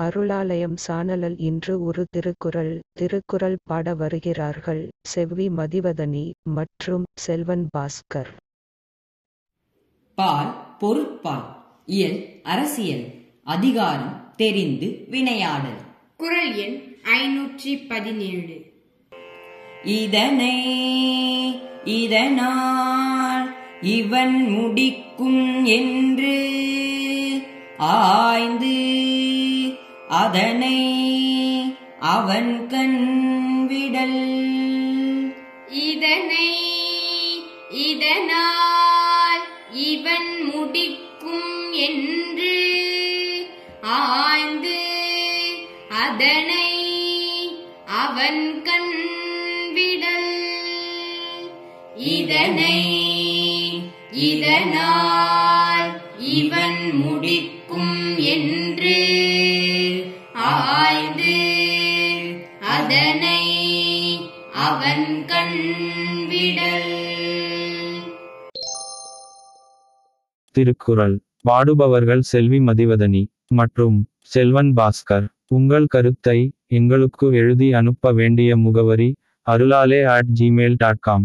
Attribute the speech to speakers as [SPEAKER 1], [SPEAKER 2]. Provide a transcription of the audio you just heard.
[SPEAKER 1] அருளாலயம் சானலில் இன்று ஒரு திருக்குறள். திருக்குறள் பாட வருகிறார்கள். செவ்வி மதிவதனி மற்றும் செல்வன் பாஸ்கர்.
[SPEAKER 2] பால் பொருட்பால் இயல் அரசியல் அதிகாரம் தெரிந்து வினையாடல்.
[SPEAKER 3] குரல் எண் ஐநூற்றி பதினேழு.
[SPEAKER 2] இதனை இதனால் இவன் முடிக்கும் என்று ஆய்ந்து அதனை அவன் கண் விடல்.
[SPEAKER 3] இதனை இதனால் இவன் முடிக்கும் என்று ஆய்ந்து அதனை அவன் கண் விடல். இதனை இதனால் இவன் முடிக்கும் என்று ஆய்ந்து அதனை அவன் கண்விடல்
[SPEAKER 4] திருக்குறள். பாடுபவர்கள் செல்வி மதிவதனி மற்றும் செல்வன் பாஸ்கர். உங்கள் கருத்தை எங்களுக்கு எழுதி அனுப்ப வேண்டிய முகவரி அருளாலே அட் ஜிமெயில் டாட் காம்